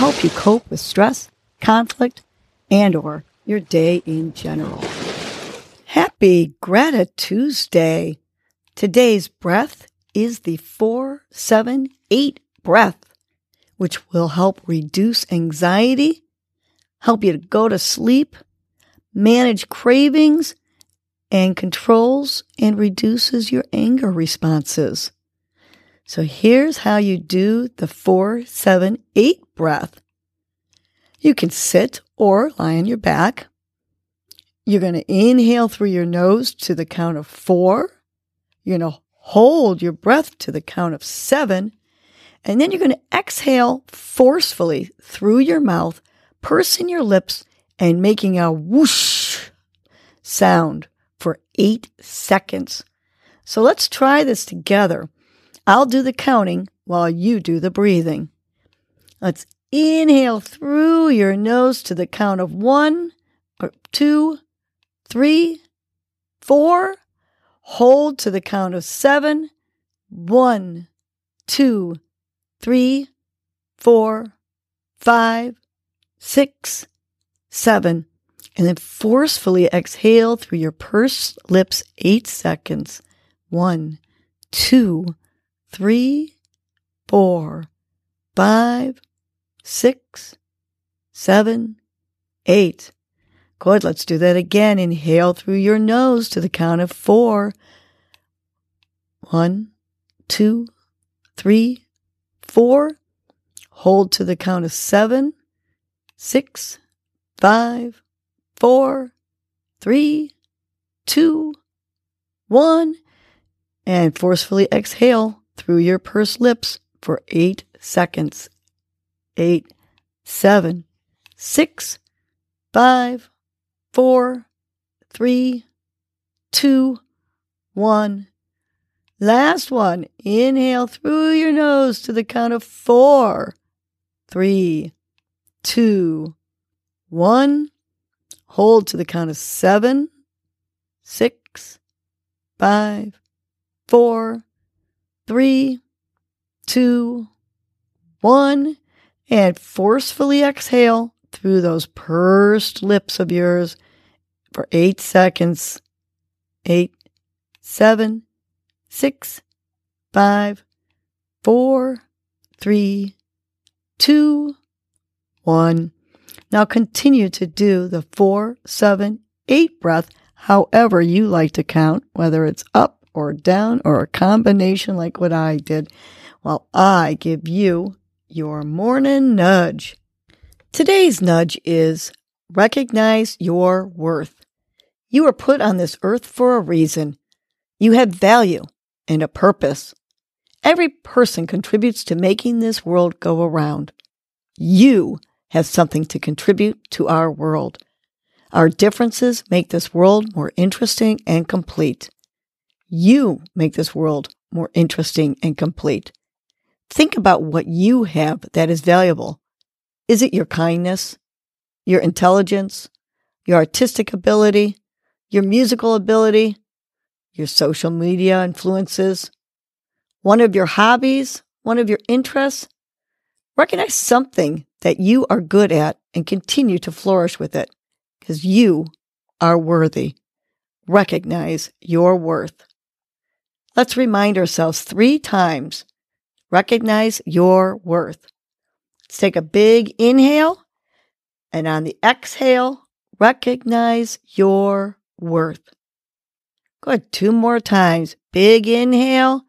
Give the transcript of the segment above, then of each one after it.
help you cope with stress, conflict, and or your day in general. Happy Gratitude Tuesday. Today's breath is the 478 breath, which will help reduce anxiety, help you to go to sleep, manage cravings, and controls and reduces your anger responses. So here's how you do the 478 breath. You can sit or lie on your back. You're going to inhale through your nose to the count of four. You're going to hold your breath to the count of seven. And then you're going to exhale forcefully through your mouth, pursing your lips and making a whoosh sound for eight seconds. So let's try this together. I'll do the counting while you do the breathing. Let's inhale through your nose to the count of one, two, three, four. Hold to the count of seven. One, two, three, four, five, six, seven. And then forcefully exhale through your pursed lips eight seconds. One, two, three, four, five, six, seven, eight. Good. Let's do that again. Inhale through your nose to the count of four. One, two, three, four. Hold to the count of seven, six, five, four, three, two, one, and forcefully exhale through your pursed lips for eight seconds. Eight, seven, six, five, four, three, two, one. Last one. Inhale through your nose to the count of four, three, two, one. Hold to the count of seven, six, five, four, three, two, one, and forcefully exhale through those pursed lips of yours for eight seconds. Eight, seven, six, five, four, three, two, one. Now continue to do the four, seven, eight breath, however you like to count, whether it's up or down or a combination like what I did, while I give you your morning nudge. Today's nudge is recognize your worth. You are put on this earth for a reason. You have value and a purpose. Every person contributes to making this world go around. You have something to contribute to our world. Our differences make this world more interesting and complete. You make this world more interesting and complete. Think about what you have that is valuable. Is it your kindness, your intelligence, your artistic ability, your musical ability, your social media influences, one of your hobbies, one of your interests? Recognize something that you are good at and continue to flourish with it because you are worthy. Recognize your worth. Let's remind ourselves three times. Recognize your worth. Let's take a big inhale and on the exhale, recognize your worth. Good. Two more times. Big inhale.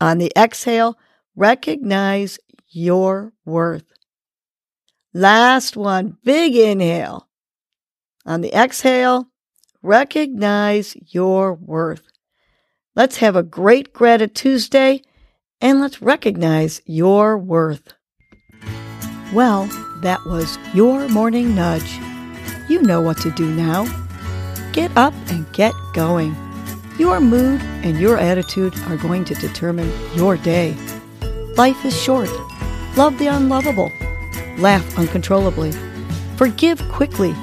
On the exhale, recognize your worth. Last one, big inhale. On the exhale, recognize your worth. Let's have a great Gratitude Tuesday and let's recognize your worth. Well, That was your morning nudge. You know what to do now. Get up and get going. Your mood and your attitude are going to determine your day. Life is short. Love the unlovable. Laugh uncontrollably. Forgive quickly.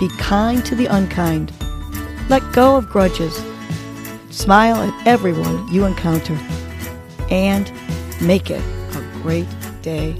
Be kind to the unkind. Let go of grudges. Smile at everyone you encounter. And make it a great day